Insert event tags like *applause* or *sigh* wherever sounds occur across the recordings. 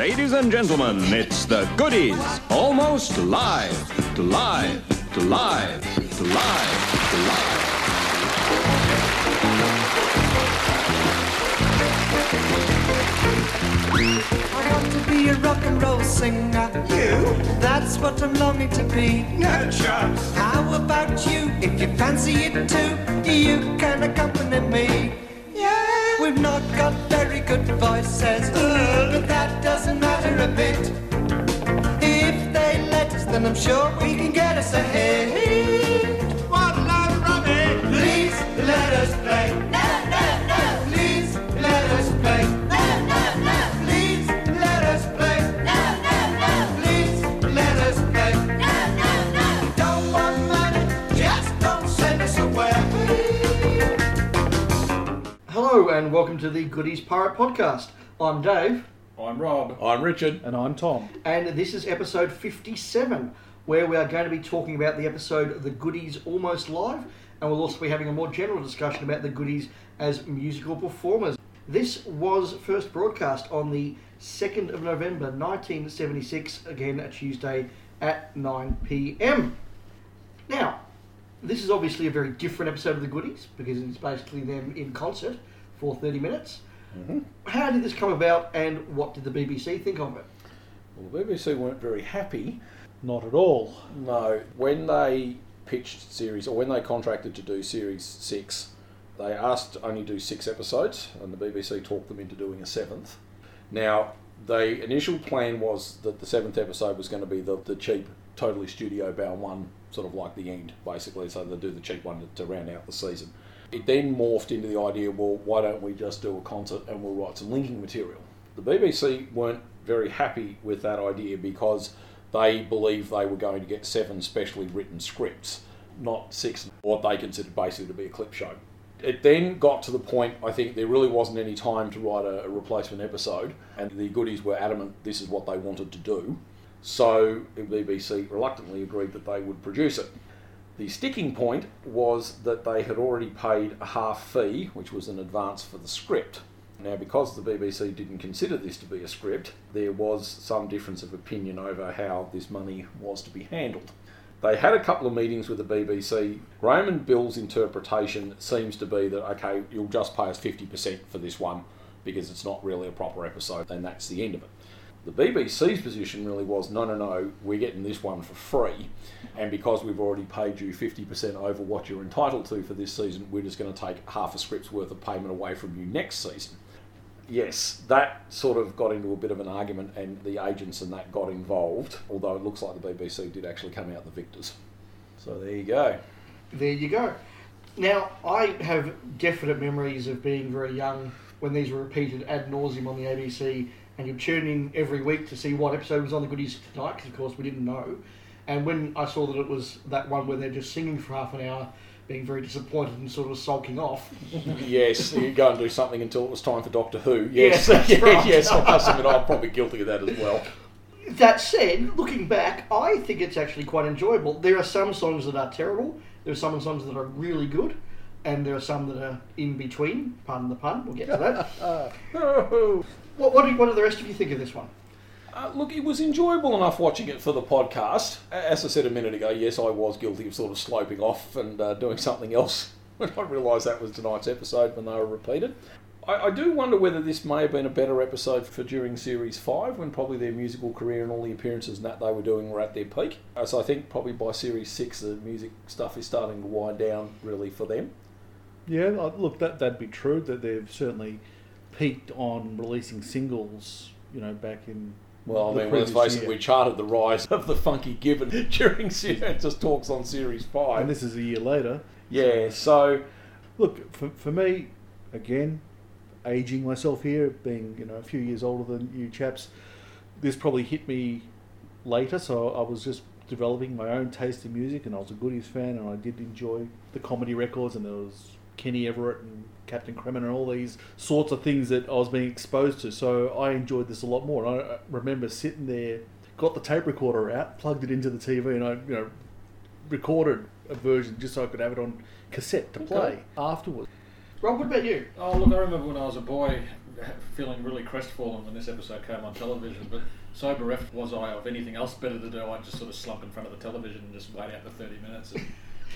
Ladies and gentlemen, it's the goodies. Almost live. Live. Live. Live. Live. I want to be a rock and roll singer. You? That's what I'm longing to be. No chance. How about you? If you fancy it too, you can accompany me. We've not got very good voices, but that doesn't matter a bit. If they let us, then I'm sure we can get us a hit. What love rubbish. Please let us play. And welcome to the Goodies Pirate Podcast. I'm Dave, I'm Rob. I'm Richard. And I'm Tom. and this is episode 57, where we are going to be talking about the episode The Goodies Almost Live, and we'll also be having a more general discussion about the Goodies as musical performers. This was first broadcast on the 2nd of November 1976, again a Tuesday at 9 pm. Now, this is obviously a very different episode of The Goodies because it's basically them in concert for 30 minutes. Mm-hmm. How did this come about and what did the BBC think of it? Well, the BBC weren't very happy. Not at all. No, when they pitched series, or when they contracted to do series six, they asked to only do six episodes, and the BBC talked them into doing a seventh. Now, the initial plan was that the seventh episode was going to be the, the cheap, totally studio bound one, sort of like the end, basically, so they do the cheap one to, to round out the season. It then morphed into the idea, well, why don't we just do a concert and we'll write some linking material? The BBC weren't very happy with that idea because they believed they were going to get seven specially written scripts, not six, what they considered basically to be a clip show. It then got to the point, I think there really wasn't any time to write a, a replacement episode, and the goodies were adamant this is what they wanted to do. So the BBC reluctantly agreed that they would produce it. The sticking point was that they had already paid a half fee, which was an advance for the script. Now, because the BBC didn't consider this to be a script, there was some difference of opinion over how this money was to be handled. They had a couple of meetings with the BBC. Graham and Bill's interpretation seems to be that, okay, you'll just pay us 50% for this one because it's not really a proper episode, and that's the end of it. The BBC's position really was no, no, no, we're getting this one for free, and because we've already paid you 50% over what you're entitled to for this season, we're just going to take half a script's worth of payment away from you next season. Yes, that sort of got into a bit of an argument, and the agents and that got involved, although it looks like the BBC did actually come out the victors. So there you go. There you go. Now, I have definite memories of being very young when these were repeated ad nauseum on the ABC, and you'd tune in every week to see what episode was on the goodies tonight, because of course we didn't know. And when I saw that it was that one where they're just singing for half an hour, being very disappointed and sort of sulking off, *laughs* yes, you go and do something until it was time for Doctor Who. Yes, Yes, that's *laughs* right. yes, I must admit I'm probably guilty of that as well. That said, looking back, I think it's actually quite enjoyable. There are some songs that are terrible, there are some songs that are really good, and there are some that are in between. Pardon the pun, we'll get to that. *laughs* what, what, do, what do the rest of you think of this one? Uh, look, it was enjoyable enough watching it for the podcast. As I said a minute ago, yes, I was guilty of sort of sloping off and uh, doing something else *laughs* when I realised that was tonight's episode when they were repeated. I, I do wonder whether this may have been a better episode for during Series 5 when probably their musical career and all the appearances and that they were doing were at their peak. Uh, so I think probably by Series 6 the music stuff is starting to wind down really for them. Yeah, uh, look, that that'd be true. That they've certainly peaked on releasing singles. You know, back in Well, I the mean, let's face it, we charted the rise of the Funky Gibbon *laughs* during just talks on Series 5. and this is a year later. yeah, so Look, for, for me, again, aging myself here, being you know a few years older than you chaps, this probably hit me later. So I was just developing my own taste in music, and I was a Goodies fan, and I did enjoy the comedy records, and there was Kenny Everett and Captain Kremmen and all these sorts of things that I was being exposed to. So I enjoyed this a lot more. And I I remember sitting there, got the tape recorder out, plugged it into the TV, and I you know recorded a version just so I could have it on cassette to play afterwards. Rob, what about you? Oh, look, I remember when I was a boy feeling really crestfallen when this episode came on television, but so bereft was I of anything else better to do, I just sort of slump in front of the television and just wait out the 30 minutes. And,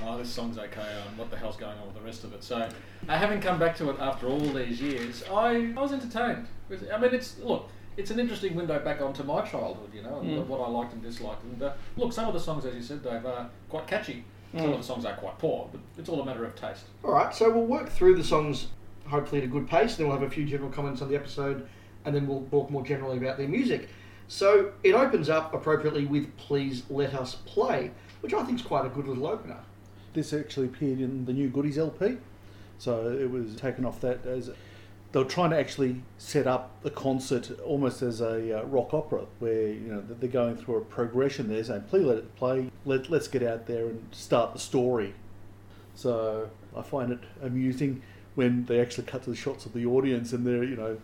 oh, this song's okay, um, what the hell's going on with the rest of it? So, uh, having come back to it after all these years, I, I was entertained. I mean, it's, look, it's an interesting window back onto my childhood, you know, and what I liked and disliked. And uh, look, some of the songs, as you said, Dave, are quite catchy. Some of the songs are quite poor, but it's all a matter of taste. All right, so we'll work through the songs hopefully at a good pace. Then we'll have a few general comments on the episode, and then we'll talk more generally about their music. So it opens up appropriately with "Please Let Us Play," which I think is quite a good little opener. This actually appeared in the new Goodies LP, so it was taken off that as they were trying to actually set up the concert almost as a uh, rock opera, where you know they're going through a progression. They're saying, "Please let it play. Let let's get out there and start the story." So I find it amusing when they actually cut to the shots of the audience and they're you know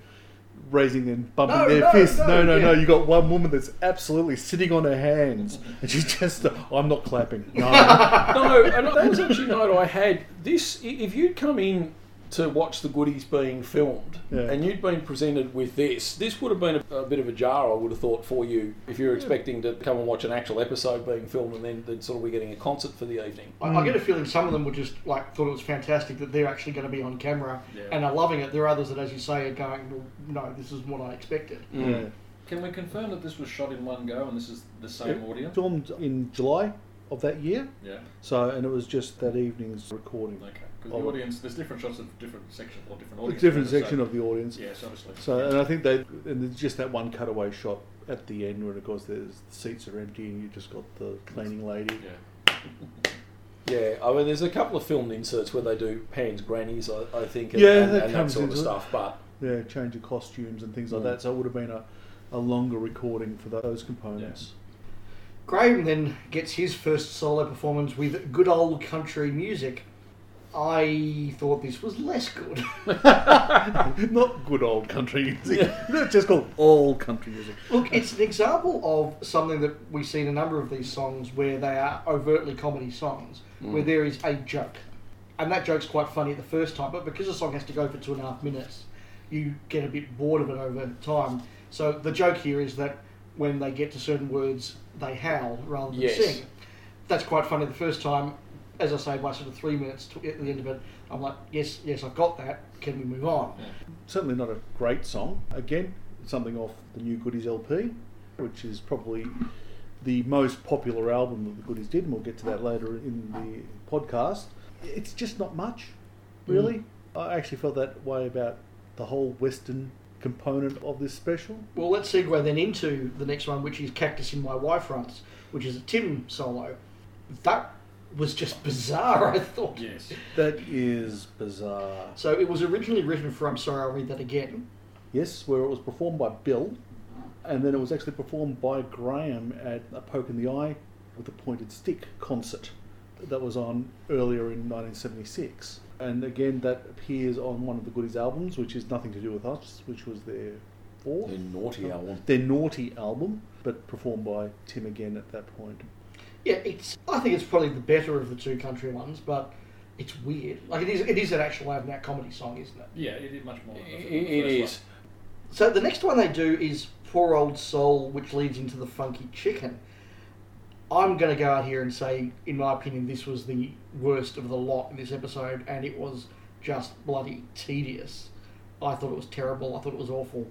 raising and bumping No, their no, fists. no, No, no, no. yeah. You got one woman that's absolutely sitting on her hands, and she's just, uh, I'm not clapping. *laughs* No. no, and that was actually a note I had. This, if you'd come in to watch the goodies being filmed, Yeah. and you'd been presented with this, this would have been a, a bit of a jar. I would have thought for you if you're expecting to come and watch an actual episode being filmed, and then, then sort of we're getting a concert for the evening. I, I get a feeling some of them were just like thought it was fantastic that they're actually going to be on camera Yeah. and are loving it. There are others that, as you say, are going, well, "No, this is what I expected." Yeah. Can we confirm that this was shot in one go and this is the same audience? Filmed in July of that year, Yeah. so and it was just that evening's recording. Okay. Because the audience, there's different shots of different sections or different A audience. different members, section so- of the audience. Yes, obviously. So, and I think they, and there's just that one cutaway shot at the end where, of course, there's the seats are empty and you just got the cleaning lady. Yeah. *laughs* Yeah, I mean, there's a couple of filmed inserts where they do Pan's grannies, I, I think, and, Yeah, and, that and that comes sort of into it. stuff. But Yeah, change of costumes and things like Mm. that. So it would have been a, a longer recording for those components. Graham then gets his first solo performance with good old country music. I thought this was less good. *laughs* Not good old country music. Not just called old country music. Look, it's an example of something that we see in a number of these songs where they are overtly comedy songs, where hmm. there is a joke. And that joke's quite funny at the first time, but because the song has to go for two and a half minutes, you get a bit bored of it over time. So the joke here is that when they get to certain words, they howl rather than Yes. sing. That's quite funny the first time. As I say, by sort of three minutes to, at the end of it, I'm like, yes, yes, I've got that. Can we move on? Certainly not a great song. Again, something off the new Goodies LP, which is probably the most popular album that the Goodies did, and we'll get to that later in the podcast. It's just not much, mm. really. I actually felt that way about the whole Western component of this special. Well, let's segue then into the next one, which is Cactus in My Y-Fronts, which is a Tim solo. That was just bizarre, I thought. Yes. That is bizarre. So it was originally written for, I'm sorry, I'll read that again. Yes, where it was performed by Bill, and then it was actually performed by Graham at a Poke in the Eye with a Pointed Stick concert that was on earlier in 1976. And again, that appears on one of the Goodies albums, which is Nothing to Do with Us, which was their fourth. the naughty album. Their Naughty album, but performed by Tim again at that point. Yeah, it's. I think it's probably the better of the two country ones, but it's weird. Like it is. It is an actual out and out comedy song, isn't it? Yeah, it is much more. It, than the it first is. So the next one they do is Poor Old Soul, which leads into the Funky Chicken. I'm going to go out here and say, in my opinion, this was the worst of the lot in this episode, and it was just bloody tedious. I thought it was terrible. I thought it was awful.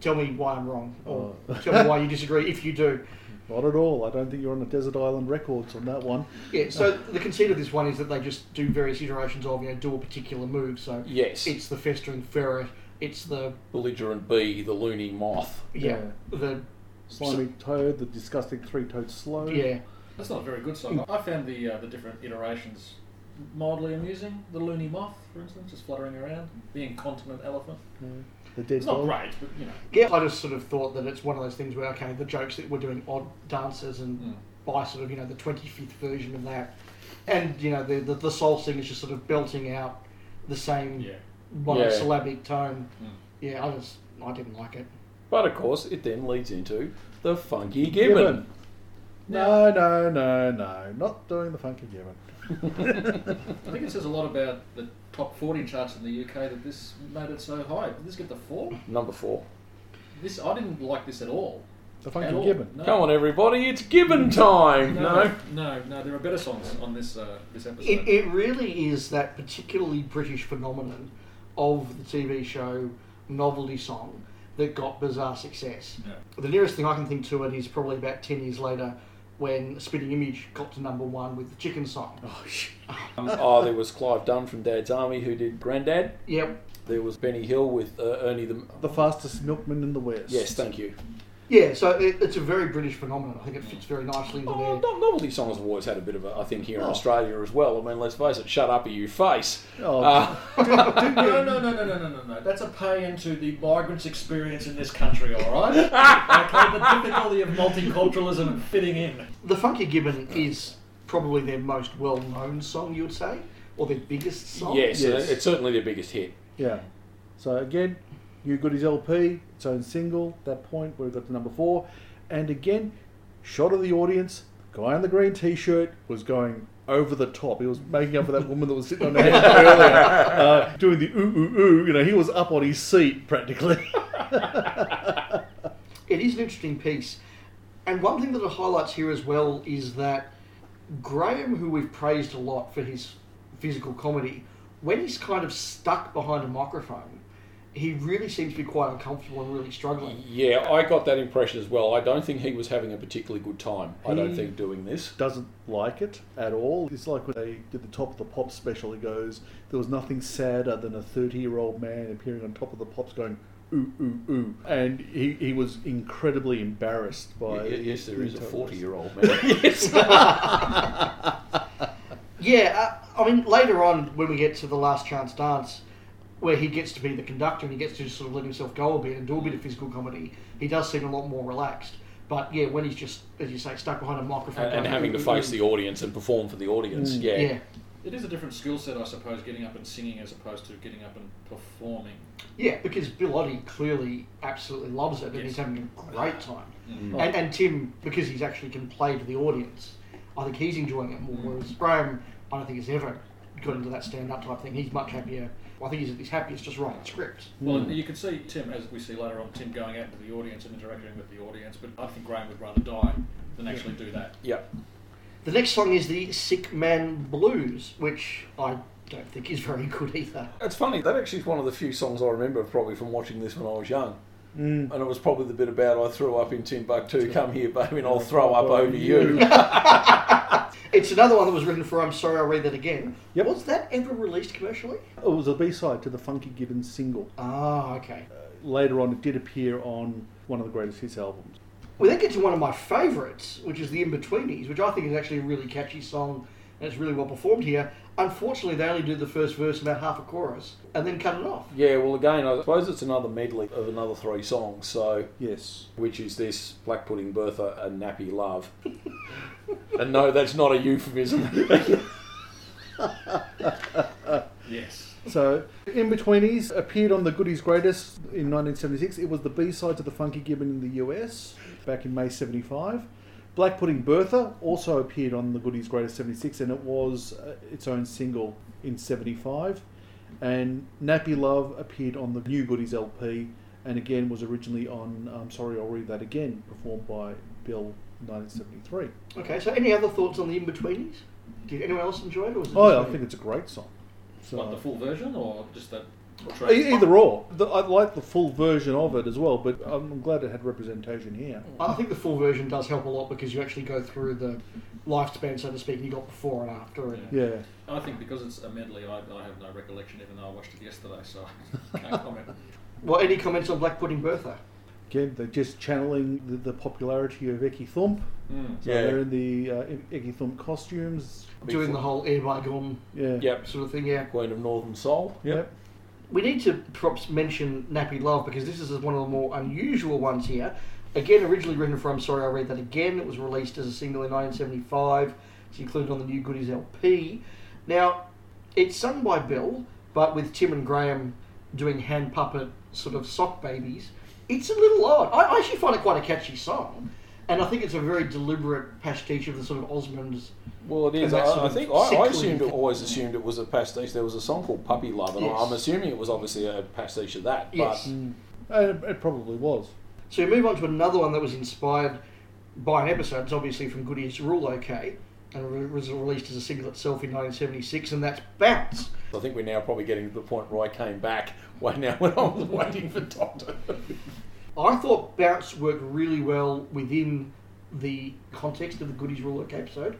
Tell me why I'm wrong, or Oh. tell me why you *laughs* disagree if you do. Not at all. I don't think you're on the Desert Island Records on that one. Yeah. So the conceit of this one is that they just do various iterations of you know do a particular move. So Yes. it's the festering ferret. It's the Belligerent bee, the loony moth. yeah, Yeah. the Slimy Toad, the disgusting three-toed slow. yeah. That's not a very good song. I found the uh, the different iterations mildly amusing. The loony moth, for instance, just fluttering around. The incontinent elephant. Yeah. The dead It's not great, but you know. Yeah, I just sort of thought that it's one of those things where okay, the jokes that we're doing odd dances and Mm. buy sort of you know the twenty fifth version of that, and you know the, the the soul singers just sort of belting out the same Yeah. monosyllabic tone. Mm. Yeah, I just I didn't like it. But of course, it then leads into the funky gibbon. Gibbon. No, no, no, no. Not doing the funky gibbon. *laughs* I think it says a lot about the top 40 charts in the UK that this made it so high. Did this get the four? Number four. This I didn't like this at all. The funky all. gibbon. No. Come on, everybody, it's gibbon time. No. no, no. There are better songs on this uh, this episode. It, it really is that particularly British phenomenon of the TV show novelty song that got bizarre success. Yeah. The nearest thing I can think to it is probably about 10 years later when Spitting Image got to number one with the Chicken song. *laughs* oh, there was Clive Dunn from Dad's Army who did Grandad. Yep. There was Benny Hill with uh, Ernie the. The fastest milkman in the West. Yes, thank you. Yeah, so it, it's a very British phenomenon. I think it fits very nicely into Oh, there. novelty songs have always had a bit of a, I think, here in Oh. Australia as well. I mean, let's face it, shut up or you face. Oh, Uh, *laughs* no, no, no, no, no, no, no, no. That's a pay into the migrants' experience in this country, all right? *laughs* okay, the difficulty of multiculturalism and fitting in. The Funky Gibbon is probably their most well-known song, you would say, or their biggest song. yes, Yes. it's certainly their biggest hit. Yeah. So again, New Goodies LP, its own single, at that point where we got to number four. And again, shot of the audience, guy in the green t shirt was going over the top. He was making up for that woman that was sitting on the head earlier, uh, doing the ooh ooh ooh. You know, he was up on his seat practically. *laughs* It is an interesting piece. And one thing that it highlights here as well is that Graham, who we've praised a lot for his physical comedy, when he's kind of stuck behind a microphone, he really seems to be quite uncomfortable and really struggling. Yeah, I got that impression as well. I don't think he was having a particularly good time. I don't think doing this. Doesn't like it at all. It's like when they did the Top of the Pops special. He goes, There was nothing sadder than a 30 year old man appearing on Top of the Pops going, ooh, ooh, ooh. And he, he was incredibly embarrassed by. Y- yes, there is a 40 year old man. *laughs* yes. *laughs* Yeah, uh, I mean, later on, when we get to the last chance dance, where he gets to be the conductor and he gets to sort of let himself go a bit and do a bit of physical comedy, he does seem a lot more relaxed. But yeah, when he's just, as you say, stuck behind a microphone and, and having to face ooh, the audience and perform for the audience. Mm. Yeah. yeah, It is a different skill set, I suppose, getting up and singing as opposed to getting up and performing. yeah, because Bill Oddie clearly absolutely loves it and Yes. he's having a great time. Mm. And, and Tim, because he's actually can play to the audience, I think he's enjoying it more. Mm. Whereas Graham, I don't think has ever got into that stand-up type thing. He's much happier. I think he's, he's happiest just writing scripts. Well, you can see Tim, as we see later on, Tim going out into the audience and interacting with the audience, but I think Graham would rather die than actually do that. Yeah. The next song is the Sick Man Blues, which I don't think is very good either. It's funny, that actually is one of the few songs I remember probably from watching this when I was young. Mm. And it was probably the bit about I threw up in Timbuktu, come here, baby, and I'll throw up over you. *laughs* It's another one that was written for I'm Sorry, I'll Read That Again. Yep. Was that ever released commercially? It was a B side to the Funky Gibbons single. Ah, okay. Later on, it did appear on one of the greatest hits albums. We then get to one of my favourites, which is The In-Betweenies, which I think is actually a really catchy song and it's really well performed here. Unfortunately, they only do the first verse about half a chorus and then cut it off. Yeah, well, again, I suppose it's another medley of another three songs, so Yes. which is this Black Pudding Bertha and Nappy Love. *laughs* and no, that's not a euphemism. *laughs* Yes. So, In Betweenies appeared on the Goodies Greatest in 1976. It was the B side to the Funky Gibbon in the US back in May 75. Black Pudding Bertha also appeared on the Goodies Greatest 76 and it was uh, its own single in 75. And Nappy Love appeared on the New Goodies LP and again was originally on I'm Sorry I'll Read That Again, performed by Bill 1973. Okay, so any other thoughts on The In-Betweenies? Did anyone else enjoy it? Or was it Oh, yeah, I think it's a great song. So, What, the full version or just that track? E- Either or. The, I like the full version of it as well, but I'm glad it had representation here. I think the full version does help a lot because you actually go through the lifespan, so to speak, and you got before and after. And Yeah. I think because it's a medley, I, I have no recollection, even though I watched it yesterday, so I *laughs* can't *laughs* comment. Well, any comments on Black Pudding Bertha? Again, they're just channeling the, the popularity of Ecky Thump. Mm. So Yeah. they're in the uh, Ecky Thump costumes. Doing the whole air by gone Yeah. Yep. sort of thing, yeah. Queen of Northern Soul. Yep. We need to perhaps mention Nappy Love because this is one of the more unusual ones here. Again, originally written for I'm Sorry I Read That Again. It was released as a single in 1975. It's included on the New Goodies LP. Now, it's sung by Bill, but with Tim and Graham doing hand puppet sort of sock babies. It's a little odd. I actually find it quite a catchy song. And I think it's a very deliberate pastiche of the sort of Osmonds. Well, it is. And I, I think I, I assumed it, always assumed it was a pastiche. There was a song called Puppy Love, and Yes. I'm assuming it was obviously a pastiche of that. Yes. But And it, it probably was. So we move on to another one that was inspired by an episode. It's obviously from Goodies Rule OK, and it was released as a single itself in 1976, and that's Bounce. I think we're now probably getting to the point where I came back. Wait now, when I was waiting for Doctor. Who. I thought Bounce worked really well within the context of the Goodies Rule OK episode.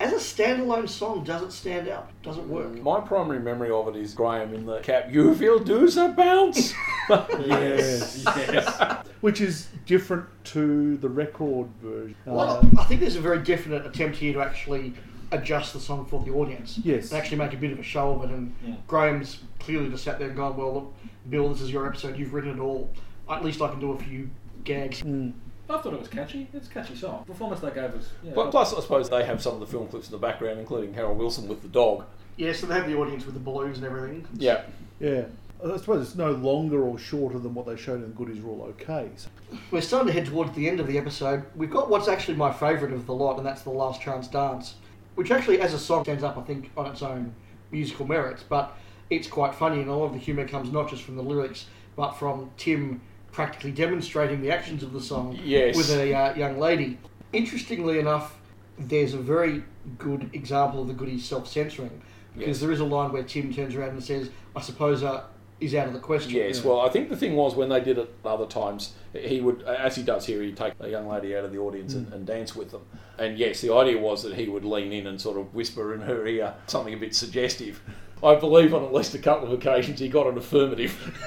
As a standalone song, does it stand out? Does it work? My primary memory of it is Graham in the cap. You feel dues a bounce. *laughs* Yes. *laughs* Yes. Which is different to the record version. Well, Um, I think there's a very definite attempt here to actually adjust the song for the audience. Yes. And actually make a bit of a show of it. And Yeah. Graham's clearly just sat there and gone, well, look, Bill, this is your episode. You've written it all. At least I can do a few gags. mm. I thought it was catchy. It's a catchy song. The performance they gave was. Yeah, But plus, I suppose they have some of the film clips in the background, including Harold Wilson with the dog. Yeah, so they have the audience with the balloons and everything. Yeah. Yeah. I suppose it's no longer or shorter than what they showed in the Goodies Rule OK. So, We're starting to head towards the end of the episode. We've got what's actually my favourite of the lot, and that's the Last Chance Dance, which actually, as a song, stands up, I think, on its own musical merits. But it's quite funny, and a lot of the humour comes not just from the lyrics, but from Tim practically demonstrating the actions of the song Yes. with a uh, young lady. Interestingly enough, there's a very good example of the goodies self-censoring because Yes. there is a line where Tim turns around and says, "I suppose uh, is out of the question." Yes, well, I think the thing was when they did it other times, he would, as he does here, he'd take a young lady out of the audience and, and dance with them. And yes, the idea was that he would lean in and sort of whisper in her ear something a bit suggestive. I believe on at least a couple of occasions he got an affirmative. *laughs* *laughs*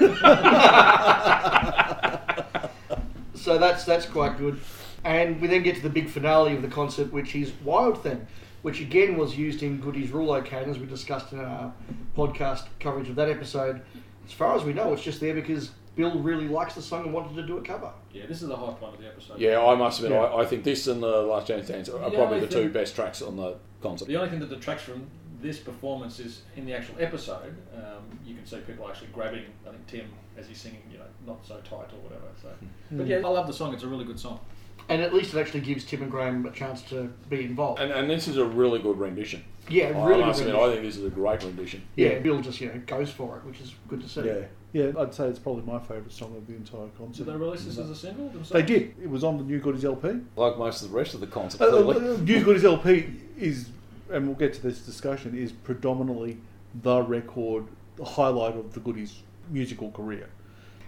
So that's that's quite good. And we then get to the big finale of the concert, which is Wild Thing, which again was used in Goodies Rule OK, and as we discussed in our podcast coverage of that episode. As far as we know, it's just there because Bill really likes the song and wanted to do a cover. Yeah, this is the high point of the episode. yeah, I must admit, Yeah. I, I think this and the Last Chance Dance are Yeah, probably I the two best tracks on the concert. The only thing that detracts from this performance is in the actual episode. Um, you can see people actually grabbing, I think Tim as he's singing, you know, not so tight or whatever. So, but yeah, I love the song. It's a really good song. And at least it actually gives Tim and Graham a chance to be involved. And, and this is a really good rendition. yeah, I really must good. admit, I think this is a great rendition. yeah, Yeah. Bill just you know goes for it, which is good to see. yeah. Yeah, I'd say it's probably my favourite song of the entire Did concert. they release this as a single themselves? They did. It was on the New Goodies LP. Like most of the rest of the concert, Uh, clearly. uh, New Goodies LP is, and we'll get to this discussion, is predominantly the record, the highlight of the Goodies' musical career.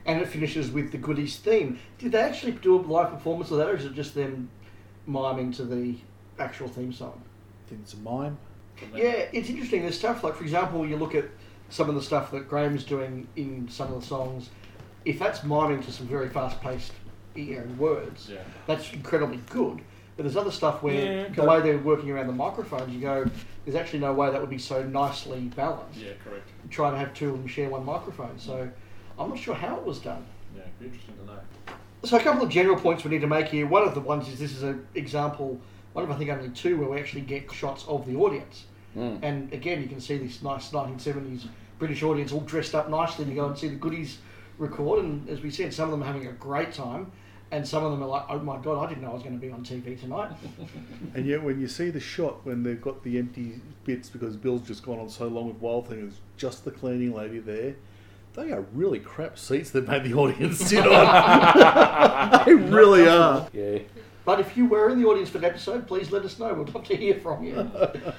And it finishes with the Goodies theme. Did they actually do a live performance of that, or is it just them miming to the actual theme song? I think it's a mime. Yeah, it's interesting. There's stuff like, for example, you look at some of the stuff that Graham's doing in some of the songs. If that's miming to some very fast-paced you know, words, Yeah. that's incredibly good. But there's other stuff where Yeah, the way they're working around the microphones, you go, there's actually no way that would be so nicely balanced. Yeah, correct. Trying to have two of them share one microphone. So I'm not sure how it was done. Yeah, it'd be interesting to know. So a couple of general points we need to make here. One of the ones is this is an example, one of I think only two where we actually get shots of the audience. Mm. And again, you can see this nice 1970s British audience all dressed up nicely to go and see the goodies record. And as we said, some of them are having a great time, and some of them are like, "Oh my god, I didn't know I was going to be on TV tonight." *laughs* And yet, when you see the shot when they've got the empty bits because Bill's just gone on so long with Wild Thing, it's just the cleaning lady there. They are really crap seats that made the audience sit on. *laughs* they really are. Yeah. But if you were in the audience for the episode, please let us know. We'd love to hear from you.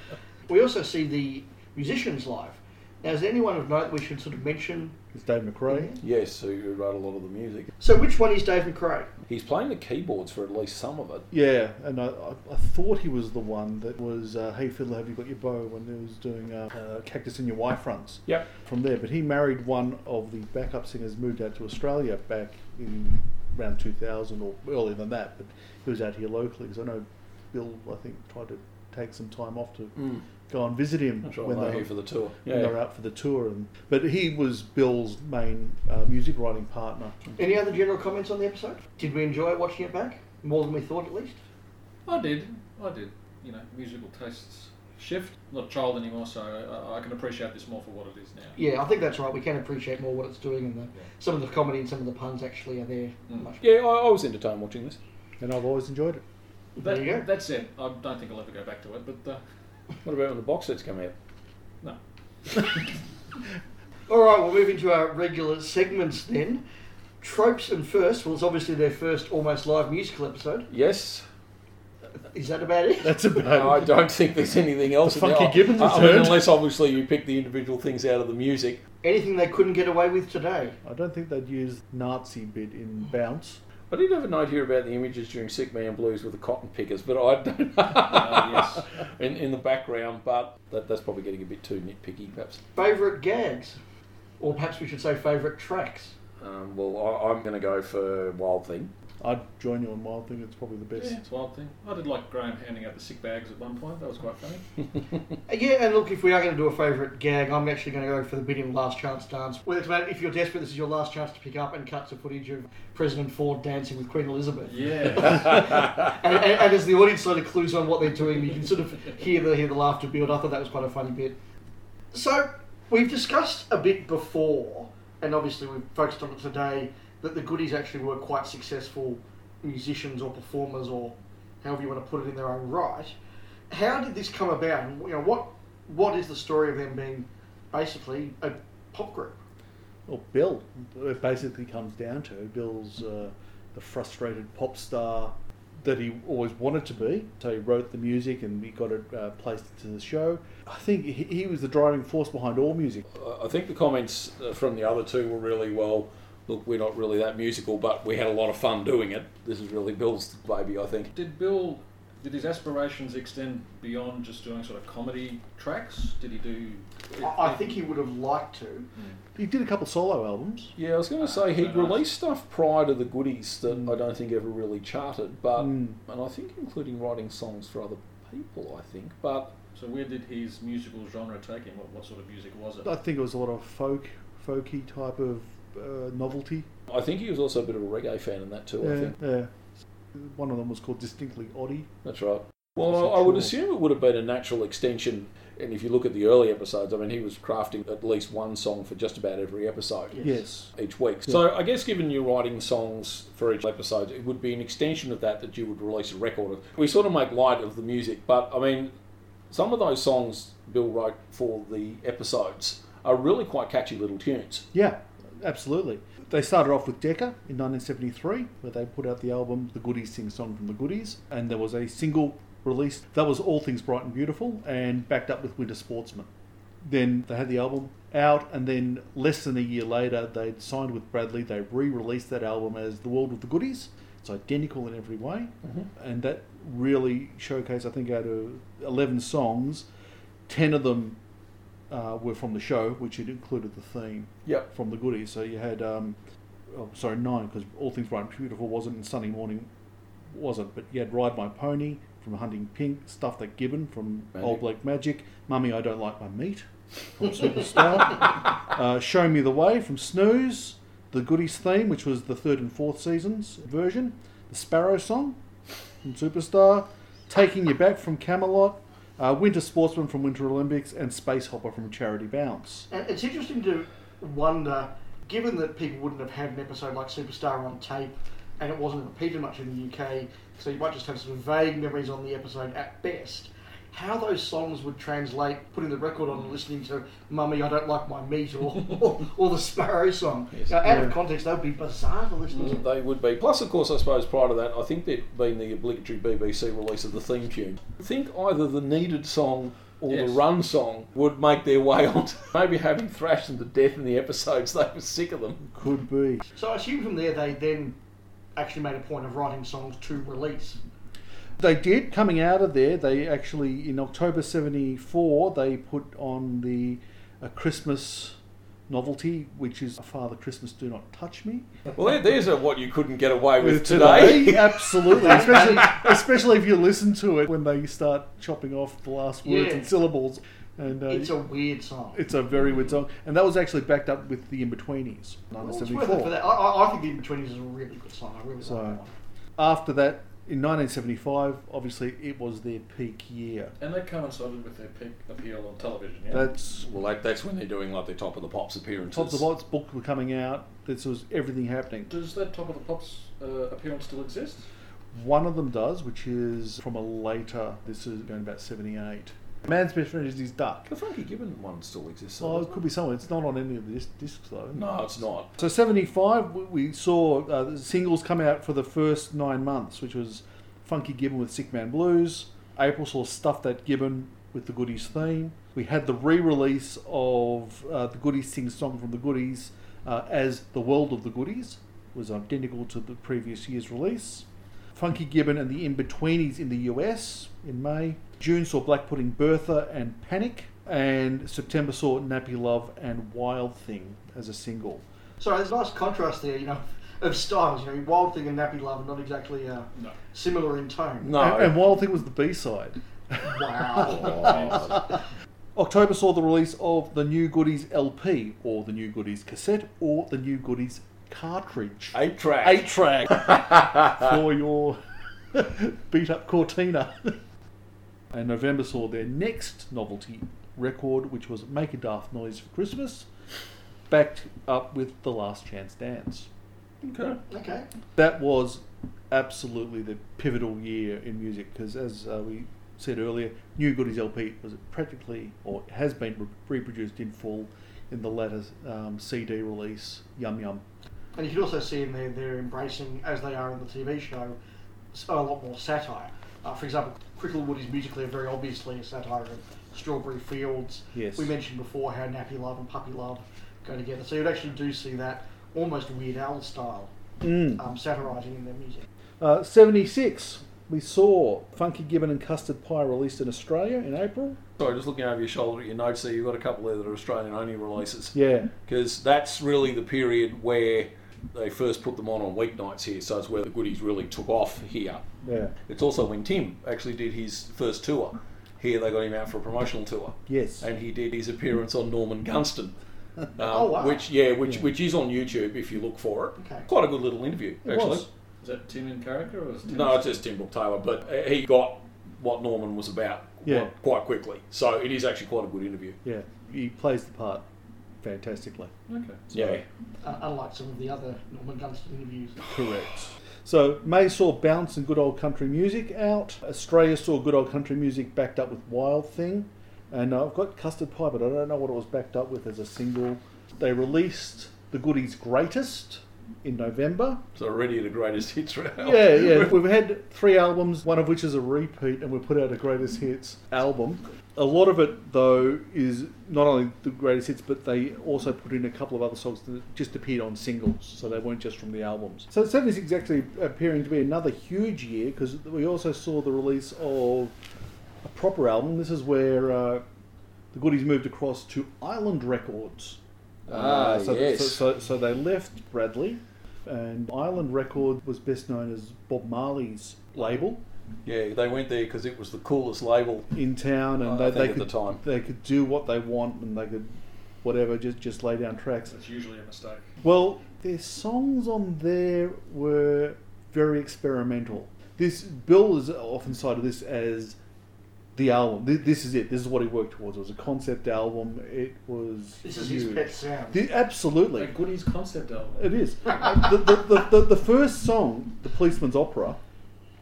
*laughs* we also see the musicians live. Now, is there anyone of note we should sort of mention? Is Dave MacRae. Yes, who wrote a lot of the music. So, which one is Dave MacRae? He's playing the keyboards for at least some of it. Yeah, and I, I, I thought he was the one that was uh, Hey Fiddler, Have You Got Your Bow when he was doing uh, uh, Cactus in Your Y-Fronts. Yep. From there, but he married one of the backup singers, moved out to Australia back in around 2000 or earlier than that, but he was out here locally because I know Bill, I think, tried to take some time off to Mm. go and visit him I'm sure when, they're they, for the tour. when they were out for the tour. And But he was Bill's main uh, music writing partner. Any other general comments on the episode? Did we enjoy watching it back? More than we thought, at least? I did. I did. You know, musical tastes shift. Not a child anymore, so I, I can appreciate this more for what it is now. Yeah, I think that's right. We can appreciate more what it's doing, and the, Yeah. some of the comedy and some of the puns actually are there. Mm. Much. Yeah, I, I was entertained watching this. and I've always enjoyed it. That, There you go. that said, I don't think I'll ever go back to it, but uh, What about when the box sets come out? no. *laughs* All right, we'll move into our regular segments then. Tropes and First, well, it's obviously their first almost live musical episode. Yes. Is that about it? That's about it. I it. don't think there's anything else. The in Funky. Gibbons I- I mean, returned. unless obviously you pick the individual things out of the music. Anything they couldn't get away with today? I don't think they'd use Nazi bit in Bounce. I did have a note here about the images during Sick Man Blues with the cotton pickers, but I don't Uh, *laughs* yes. *laughs* in, in the background. But that, that's probably getting a bit too nitpicky, perhaps. Favourite gags? Or perhaps we should say favourite tracks? Um, well, I, I'm going to go for Wild Thing. I'd join you on Wild Thing. It's probably the best. Yeah, it's wild thing. I did like Graham handing out the sick bags at one point. That was quite funny. *laughs* Uh, Yeah, and look, if we are going to do a favourite gag, I'm actually going to go for the bit in Last Chance Dance. Where it's about if you're desperate, this is your last chance to pick up and cut to footage of President Ford dancing with Queen Elizabeth. Yeah. *laughs* And, and, and as the audience sort of clues on what they're doing, you can sort of hear the hear the laughter build. I thought that was quite a funny bit. So we've discussed a bit before, and obviously we've focused on it today, that the goodies actually were quite successful musicians or performers or however you want to put it in their own right. How did this come about? And you know what what is the story of them being basically a pop group? Well, Bill, it basically comes down to Bill's uh, the frustrated pop star that he always wanted to be. So he wrote the music and he got it uh, placed into the show. I think he, he was the driving force behind all music. I- I think the comments uh, from the other two were really well. Look, we're not really that musical, but we had a lot of fun doing it. This is really Bill's baby, I think. Did Bill, did his aspirations extend beyond just doing sort of comedy tracks? Did he do. I, I think he would have liked to. Hmm. He did a couple solo albums. Yeah, I was going to uh, say he'd very nice. released stuff prior to the goodies that hmm. I don't think ever really charted, but Mm. and I think including writing songs for other people. I think, but So where did his musical genre take him? What, what sort of music was it? I think it was a lot of folk, folky type of uh, novelty. I think he was also a bit of a reggae fan in that too. I Yeah, think yeah. One of them was called Distinctly Oddie. that's right. Well, I, I would assume it would have been a natural extension. And if you look at the early episodes, I mean, he was crafting at least one song for just about every episode. Yes. each week. So I guess given you're writing songs for each episode, it would be an extension of that that you would release a record of. We sort of make light of the music, but I mean, some of those songs Bill wrote for the episodes are really quite catchy little tunes. Yeah, absolutely. They started off with Decca in 1973, where they put out the album The Goodies Sing Song from the Goodies, and there was a single released that was All Things Bright and Beautiful, and backed up with Winter Sportsman. Then they had the album out, and then less than a year later, they'd signed with Bradley. They re-released that album as The World of the Goodies. It's identical in every way, mm-hmm. and that really showcased. I think out of 11 songs, 10 of them uh, were from the show, which had included the theme Yep. from the goodies. So you had, um, oh, sorry, nine because All Things Bright and Beautiful wasn't, and Sunny Morning wasn't. But you had Ride My Pony from Hunting Pink, Stuff That Gibbon from Magic. Old Black Magic, Mummy I Don't Like My Meat from Superstar, *laughs* uh, Show Me the Way from Snooze, the Goodies theme, which was the third and fourth seasons version, the Sparrow song from Superstar, Taking You Back from Camelot. Uh, Winter Sportsman from Winter Olympics and Space Hopper from Charity Bounce. And it's interesting to wonder, given that people wouldn't have had an episode like Superstar on tape, and it wasn't repeated much in the UK, so you might just have some vague memories on the episode at best. How those songs would translate, putting the record on and listening to "Mummy, I Don't Like My Meat" or or, or the Sparrow song. Yes. Now, out of context, that would be bizarre to listen to. Mm, they would be. Plus, of course, I suppose prior to that, I think there'd been the obligatory BBC release of the theme tune. I think either the needed song or Yes. the run song would make their way *laughs* onto Maybe having thrashed them to death in the episodes, *laughs* they were sick of them. Could be. So I assume from there they then actually made a point of writing songs to release. They did coming out of there. They actually in October '74 they put on the a Christmas novelty, which is "Father Christmas, Do Not Touch Me." Well, these are what you couldn't get away with, With today. *laughs* absolutely, especially especially if you listen to it when they start chopping off the last words Yeah. and syllables, and uh, It's a weird song. it's a very weird song. And that was actually backed up with the In-Betweenies, Well, it's worth it for that. I, I, I think the In-Betweenies is a really good song. I really So- like that one. After that, in 1975, obviously it was their peak year. And that coincided with their peak appeal on television, yeah? That's Well, that, that's when they're doing like their top of the pops appearances. Top of the Lights book were coming out. This was everything happening. Does that Top of the Pops uh, appearance still exist? One of them does, which is from a later. This is going about seventy-eight. Man's best friend is his duck. The Funky Gibbon one still exists. Oh, it could be somewhere. It's not on any of the dis- discs though. No, it's not. So 75, we- we saw uh, the singles come out for the first nine months, which was Funky Gibbon with Sick Man Blues. April saw Stuff That Gibbon with the Goodies theme. We had the re-release of uh, the Goodies sing song from the Goodies uh, as The World of the Goodies. was identical to the previous year's release. Funky Gibbon and the In-Betweenies in the US in May. June saw Black Pudding Bertha and Panic. And September saw Nappy Love and Wild Thing as a single. So there's a nice contrast there, you know, of styles. You know, Wild Thing and Nappy Love are not exactly uh, No. similar in tone. No. And, and Wild Thing was the B side. Wow. *laughs* October saw the release of the New Goodies LP, or the New Goodies cassette, or the New Goodies cartridge. Eight track. Eight track *laughs* for your *laughs* beat up Cortina. And November saw their next novelty record, which was Make a Daft Noise for Christmas, backed up with The Last Chance Dance. Okay. okay. that was absolutely the pivotal year in music because, as uh, we said earlier, New Goodies LP was practically or has been re- reproduced in full in the latter um, CD release, Yum Yum. And you can also see in there they're embracing, as they are in the TV show, a lot more satire. Uh, for example, Cricklewood is musically very obviously a satire of Strawberry Fields. Yes. We mentioned before how Nappy Love and Puppy Love go together. So you'd actually do see that almost Weird Al style Mm. um, satirising in their music. Uh, 76, we saw Funky Gibbon and Custard Pie released in Australia in April. Sorry, just looking over your shoulder at your notes there, you've got a couple there that are Australian only releases. Yeah, Because that's really the period where they first put them on on weeknights here, so it's where the goodies really took off here. yeah, It's also when Tim actually did his first tour. Here they got him out for a promotional tour. yes. And he did his appearance on Norman Gunston. *laughs* Um, Oh, wow. Which yeah, which Yeah. which is on YouTube if you look for it. Okay. Quite a good little interview, It actually. was. Is that Tim in character or is Tim No, it's just Tim Brooke Taylor, but uh, he got what Norman was about Yeah. quite, quite quickly. So it is actually quite a good interview. Yeah, he plays the part fantastically. Okay. Yeah. Uh, unlike some of the other Norman Gunston interviews. Correct. So May saw Bounce and Good Old Country Music out. Australia saw Good Old Country Music backed up with Wild Thing. And uh, I've got Custard Pie, but I don't know what it was backed up with as a single. They released The Goodies Greatest in November. So already the greatest hits round. Yeah, yeah. We've had three albums, one of which is a repeat, and we put out a greatest hits album. A lot of it, though, is not only the greatest hits, but they also put in a couple of other songs that just appeared on singles, so they weren't just from the albums. So 76 is actually appearing to be another huge year because we also saw the release of a proper album. This is where uh, the goodies moved across to Island Records. Ah, so, yes. so, so, so they left Bradley, and Island Record was best known as Bob Marley's label Yeah, they went there because it was the coolest label. in town, and I they, they at could the time. they could do what they want, and they could whatever just just lay down tracks. That's usually a mistake. Well, their songs on there were very experimental. This Bill is often cited this as the album. Th- This is it. This is what he worked towards. It was a concept album. It was. This is his pet sound. The- absolutely. A Goodies concept album. It is. *laughs* the, the, the, the, the first song, The Policeman's Opera,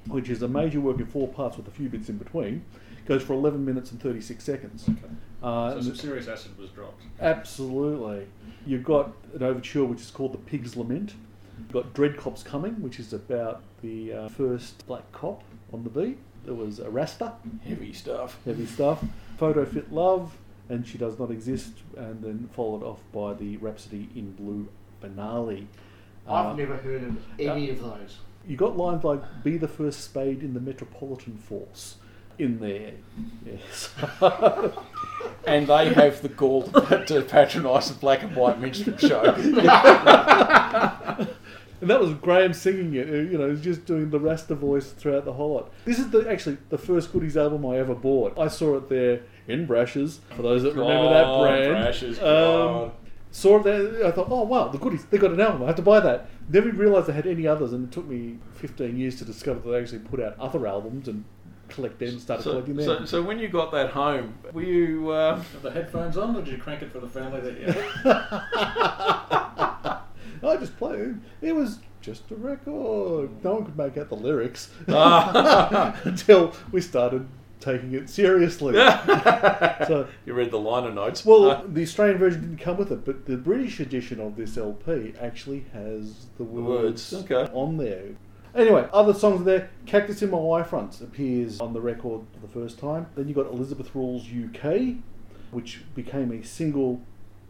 which is a major work in four parts with a few bits in between, goes for 11 minutes and 36 seconds. Okay. Uh, So some serious acid was dropped. absolutely. You've got an overture which is called The Pig's Lament. You've got Dread Cops Coming, which is about the uh, first black cop on the beat. There was a Rasta, Heavy stuff. heavy stuff. Photo Fit Love, and She Does Not Exist, and then followed off by the Rhapsody in Blue finale. I've Uh, never heard of any of those. You got lines like "Be the first spade in the Metropolitan Force" in there. Yes. *laughs* And they have the gall to patronise the black and white minstrel show. *laughs* and that was Graham singing it. You know, just doing the Rasta voice throughout the whole lot. This is the actually the first Goodies album I ever bought. I saw it there in Brash's. For those that remember that brand. Brash's, Um. Saw it there. I thought, oh wow, the Goodies. They got an album. I have to buy that. Never realised they had any others, and it took me 15 years to discover that they actually put out other albums and collect them. Started So, collecting them. so, so when you got that home, were you? Uh, Have the headphones on, or did you crank it for the family that you *laughs* I just played. It was just a record. No one could make out the lyrics Ah. *laughs* until we started taking it seriously. *laughs* so, you read the liner notes. well, Uh, the Australian version didn't come with it, but the British edition of this LP actually has the words, words, okay. on there. Anyway, other songs there. Cactus in My Y-Front appears on the record for the first time. Then you got Elizabeth Rules UK, which became a single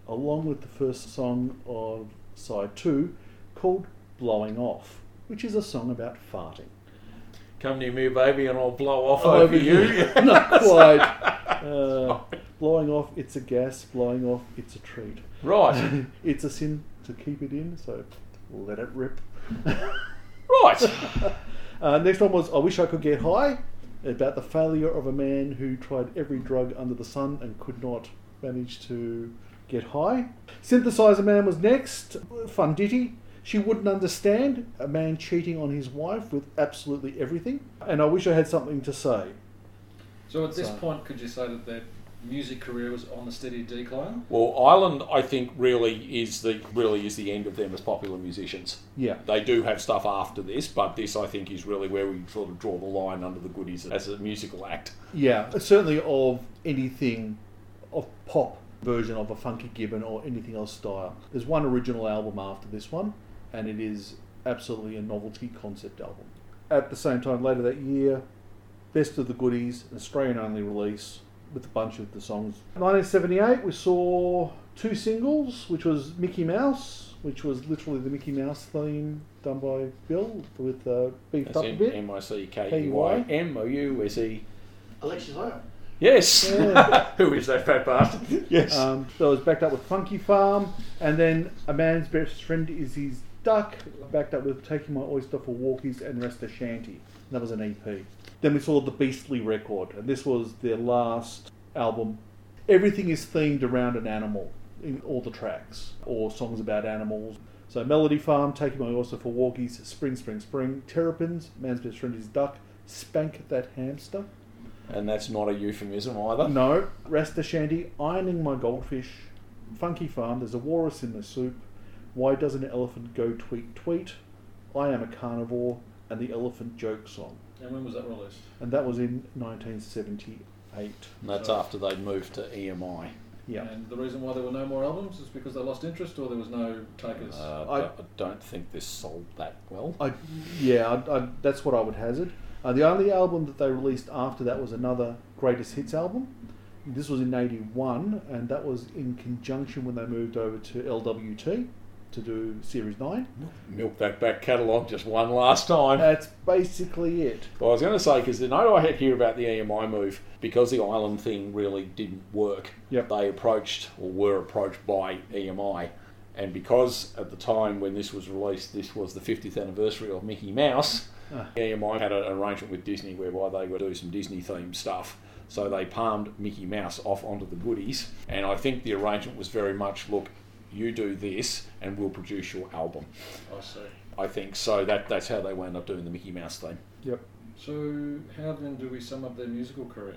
along with the first song of side two called Blowing Off, which is a song about farting. Come near me, baby, and I'll blow off Over over you. you. *laughs* Not quite. *laughs* Uh, blowing off, it's a gas. Blowing off, it's a treat. right, *laughs* it's a sin to keep it in, so let it rip. right. Uh, next one was I Wish I Could Get High, about the failure of a man who tried every drug under the sun and could not manage to get high. Synthesizer Man was next. Fun ditty. She wouldn't understand a man cheating on his wife with absolutely everything. And I wish I had something to say. So at this So- point, could you say that their music career was on a steady decline? Well, Island, I think, really is the really is the end of them as popular musicians. Yeah. They do have stuff after this, but this, I think, is really where we sort of draw the line under the goodies as a musical act. Yeah, certainly of anything of pop version of a Funky Gibbon or anything else style. There's one original album after this one, and it is absolutely a novelty concept album. At the same time, later that year, Best of the Goodies, an Australian only release with a bunch of the songs. 1978, we saw two singles, which was Mickey Mouse, which was literally the Mickey Mouse theme done by Bill with uh, beefed That's up a bit. M I C K E Y M O U S E. Alexis Owen. Yes. Yeah. *laughs* Who is that fat bastard? *laughs* Yes. Um, so it was backed up with Funky Farm, and then A Man's Best Friend is His Duck, backed up with Taking My Oyster for Walkies and Rasta Shanty. That was an EP. Then we saw the Beastly record, and this was their last album. Everything is themed around an animal in all the tracks, or songs about animals. So Melody Farm, Taking My Oyster for Walkies, Spring, Spring, Spring, Terrapins, Man's Best Friend is Duck, Spank That Hamster. and that's not a euphemism either. No, Rasta Shanty, Ironing My Goldfish, Funky Farm, There's a Walrus in the Soup, Why Doesn't an Elephant Go Tweet Tweet, I Am a Carnivore, and the Elephant Joke Song. And when was that released? And that was in 1978. And that's So- after they'd moved to EMI. Yeah. And the reason why there were no more albums is because they lost interest or there was no takers? Uh, I- I, I don't think this sold that well. I, yeah, I, I, that's what I would hazard. Uh, the only album that they released after that was another greatest hits album. This was in '81, and that was in conjunction when they moved over to LWT to do Series Nine. Milk that back catalogue just one last time. That's basically it. Well, I was going to say because the note I had here about the EMI move, because the island thing really didn't work. Yep. They approached or were approached by EMI, and because at the time when this was released, this was the 50th anniversary of Mickey Mouse. Ah. EMI had an arrangement with Disney whereby they would do some Disney themed stuff. So they palmed Mickey Mouse off onto the goodies, and I think the arrangement was very much look, you do this, and we'll produce your album. I see. I think so. That that's how they wound up doing the Mickey Mouse theme. Yep. So how then do we sum up their musical career?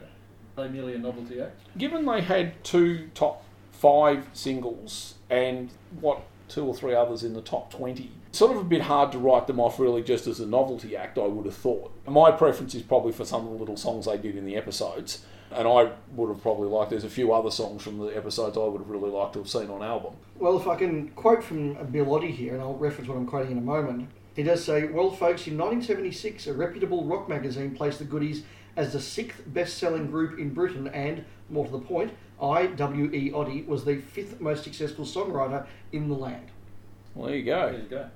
Are they merely a novelty act? given they had two top five singles and what two or three others in the top 20 sort of a bit hard to write them off really just as a novelty act i would have thought my preference is probably for some of the little songs they did in the episodes and i would have probably liked there's a few other songs from the episodes i would have really liked to have seen on album Well, if I can quote from Bill Oddie here, and I'll reference what I'm quoting in a moment, he does say, Well, folks, in 1976, a reputable rock magazine placed the Goodies as the sixth best selling group in Britain, and, more to the point, I W E W.E. Oddie, was the fifth most successful songwriter in the land. well there you go There you go.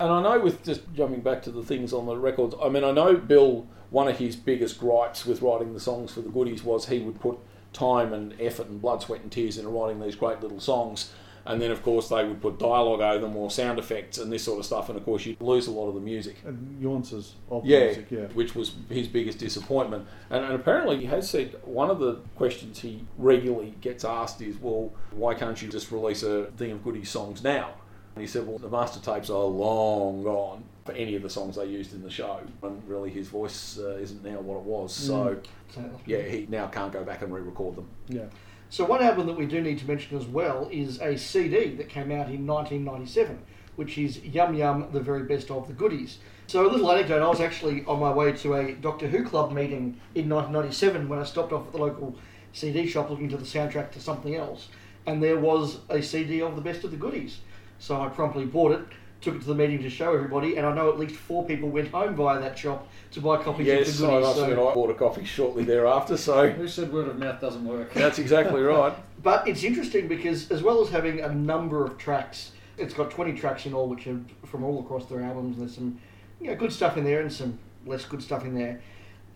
And I know with just jumping back to the things on the records, I mean, I know Bill, one of his biggest gripes with writing the songs for the goodies was he would put time and effort and blood, sweat, and tears into writing these great little songs. And then, of course, they would put dialogue over them or sound effects and this sort of stuff. And of course, you'd lose a lot of the music. And nuances of Yeah, music, yeah. which was his biggest disappointment. And, and apparently, he has said one of the questions he regularly gets asked is, "Well, why can't you just release a thing of goodies songs now?" And he said, "Well, the master tapes are long gone for any of the songs they used in the show, and really his voice uh, isn't now what it was. So, So, yeah, he now can't go back and re-record them. Yeah. So one album that we do need to mention as well is a CD that came out in 1997, which is Yum Yum, the very best of the goodies. So a little anecdote, I was actually on my way to a Doctor Who Club meeting in 1997 when I stopped off at the local CD shop looking to the soundtrack to something else, and there was a CD of the best of the goodies. So I promptly bought it, took it to the meeting to show everybody, and I know at least four people went home via that shop to buy copies Yes, of the I goodies. must so- admit, I bought a coffee shortly thereafter, so Who said word of mouth doesn't work? that's exactly *laughs* right. But it's interesting because as well as having a number of tracks, it's got 20 tracks in all, which are from all across their albums. There's some you know, good stuff in there and some less good stuff in there.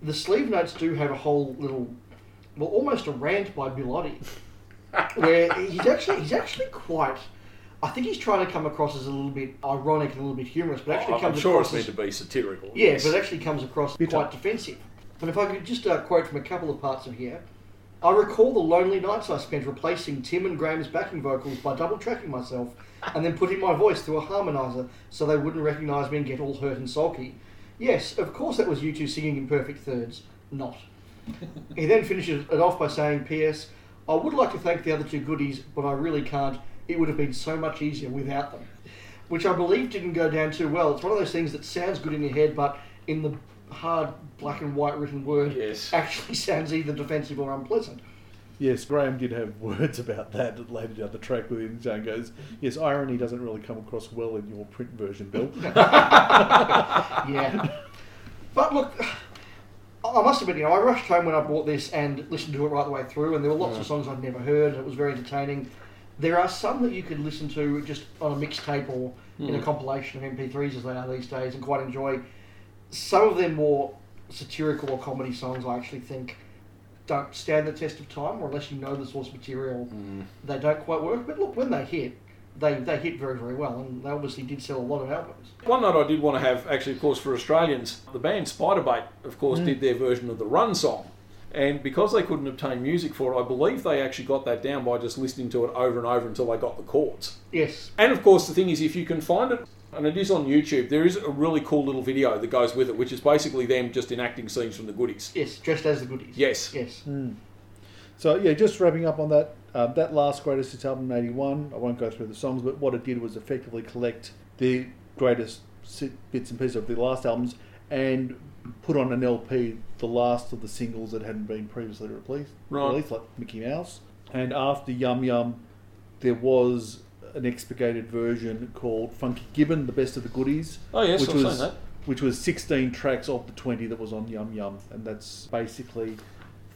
The sleeve notes do have a whole little, well, almost a rant by Bill *laughs* Oddie, where he's actually he's actually quite. I think he's trying to come across as a little bit ironic and a little bit humorous, but actually I'm comes sure across it's meant as to be satirical. yeah, yes. but it actually comes across Bitter. quite defensive. And if I could just uh, quote from a couple of parts of here, I recall the lonely nights I spent replacing Tim and Graham's backing vocals by double tracking myself and then putting my voice through a harmonizer so they wouldn't recognise me and get all hurt and sulky. Yes, of course that was you two singing in perfect thirds. Not. *laughs* he then finishes it off by saying, P.S. I would like to thank the other two goodies, but I really can't. It would have been so much easier without them. Which I believe didn't go down too well. It's one of those things that sounds good in your head, but in the hard black and white written word, Yes. *laughs* actually sounds either defensive or unpleasant. Yes, Graham did have *laughs* words about that that later down the track with him. Jane goes, Yes, irony doesn't really come across well in your print version, Bill. *laughs* Yeah. but look, I must admit, you know, I rushed home when I bought this and listened to it right the way through, and there were lots of mm. songs I'd never heard, and it was very entertaining. There are some that you could listen to just on a mixtape or in a hmm. compilation of MP3s as they are these days and quite enjoy. Some of them more satirical or comedy songs, I actually think, don't stand the test of time, or unless you know the source material, hmm. they don't quite work. But look, when they hit, they, they hit very, very well, and they obviously did sell a lot of albums. One note I did want to have, actually, of course, for Australians, the band Spiderbait, of course, hmm. did their version of the Run song. And because they couldn't obtain music for it, I believe they actually got that down by just listening to it over and over until they got the chords. Yes, And of course, the thing is, if you can find it, and it is on YouTube, there is a really cool little video that goes with it, which is basically them just enacting scenes from the goodies. yes, dressed as the goodies. Yes. Yes. So yeah, just wrapping up on that. Uh, that last greatest hits album, '81. I won't go through the songs, but what it did was effectively collect the greatest bits and pieces of the last albums and put on an LP the last of the singles that hadn't been previously released, Right. released like Mickey Mouse. And after Yum Yum, there was an expurgated version called Funky Gibbon, the best of the goodies. Oh, yes, which I've was seen that. which was 16 tracks of the 20 that was on Yum Yum, and that's basically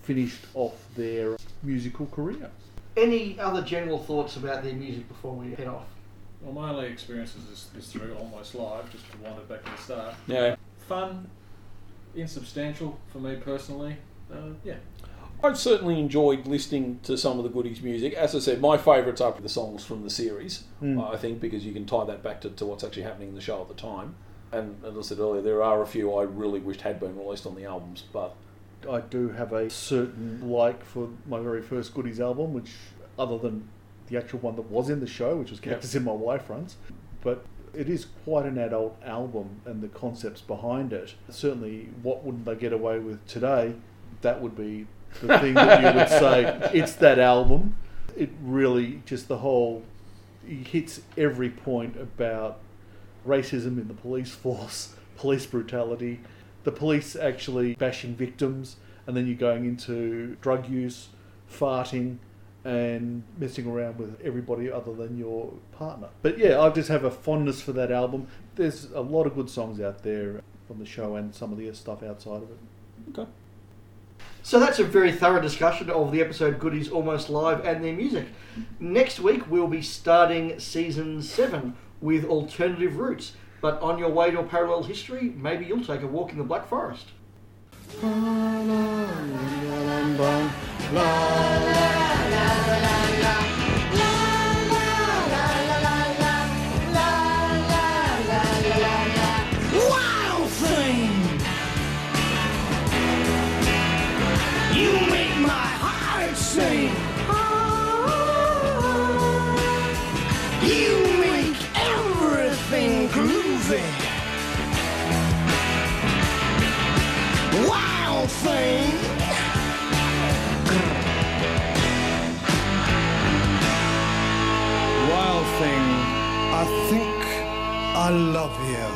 finished off their musical career. Any other general thoughts about their music before we head off? Well, my only experience is this, this through almost live, just to wind it back to the start. Yeah. Fun, insubstantial for me personally. Uh, yeah, I've certainly enjoyed listening to some of the goodies music. As I said, my favourites are the songs from the series, I think, because you can tie that back to, to what's actually happening in the show at the time. And as I said earlier, there are a few I really wished had been released on the albums, but I do have a certain like for my very first Goodies album, which, other than the actual one that was in the show, which was Cactus in My Y-Fronts, but it is quite an adult album and the concepts behind it. Certainly, what wouldn't they get away with today? That would be the thing that you would say. *laughs* It's that album. It really just the whole it hits every point about racism in the police force, *laughs* police brutality, the police actually bashing victims, and then you're going into drug use, farting, and messing around with everybody other than your partner. But yeah, I just have a fondness for that album. There's a lot of good songs out there from the show and some of the stuff outside of it. okay. So that's a very thorough discussion of the episode Goodies Almost Live and their music. Next week we'll be starting season 7 with Alternative Routes. But on your way to a parallel history, maybe you'll take a walk in the Black Forest. Wild thing, you make my heart sing. You make everything groovy. Wild thing. I love you.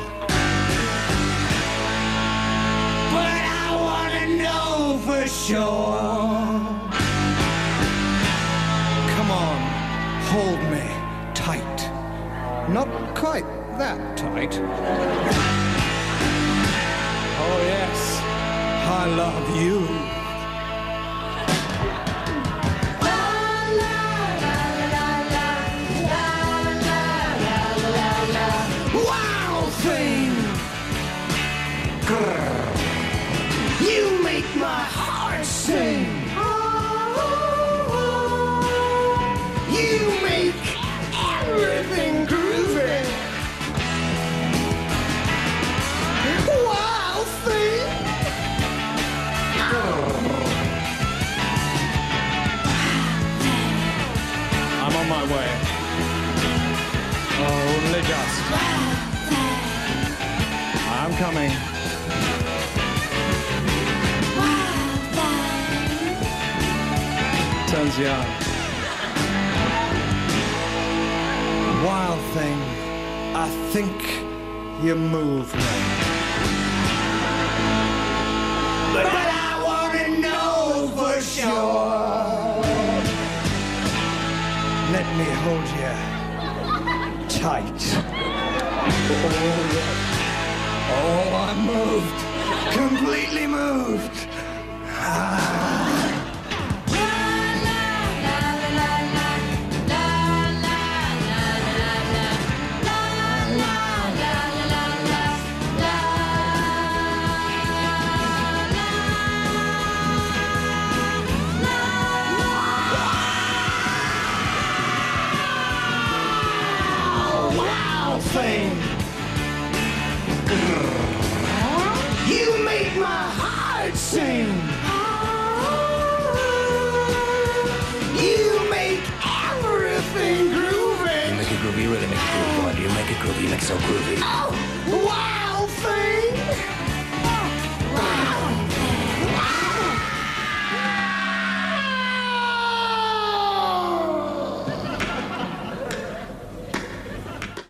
But I wanna know for sure. Come on, hold me tight. Not quite that tight. Oh, yes, I love you. Coming. Turns you on. Wild thing, I think you move me. But I wanna know for sure. Let me hold you tight. Oh, I'm moved. Completely moved. Wow so groovy. Oh, wow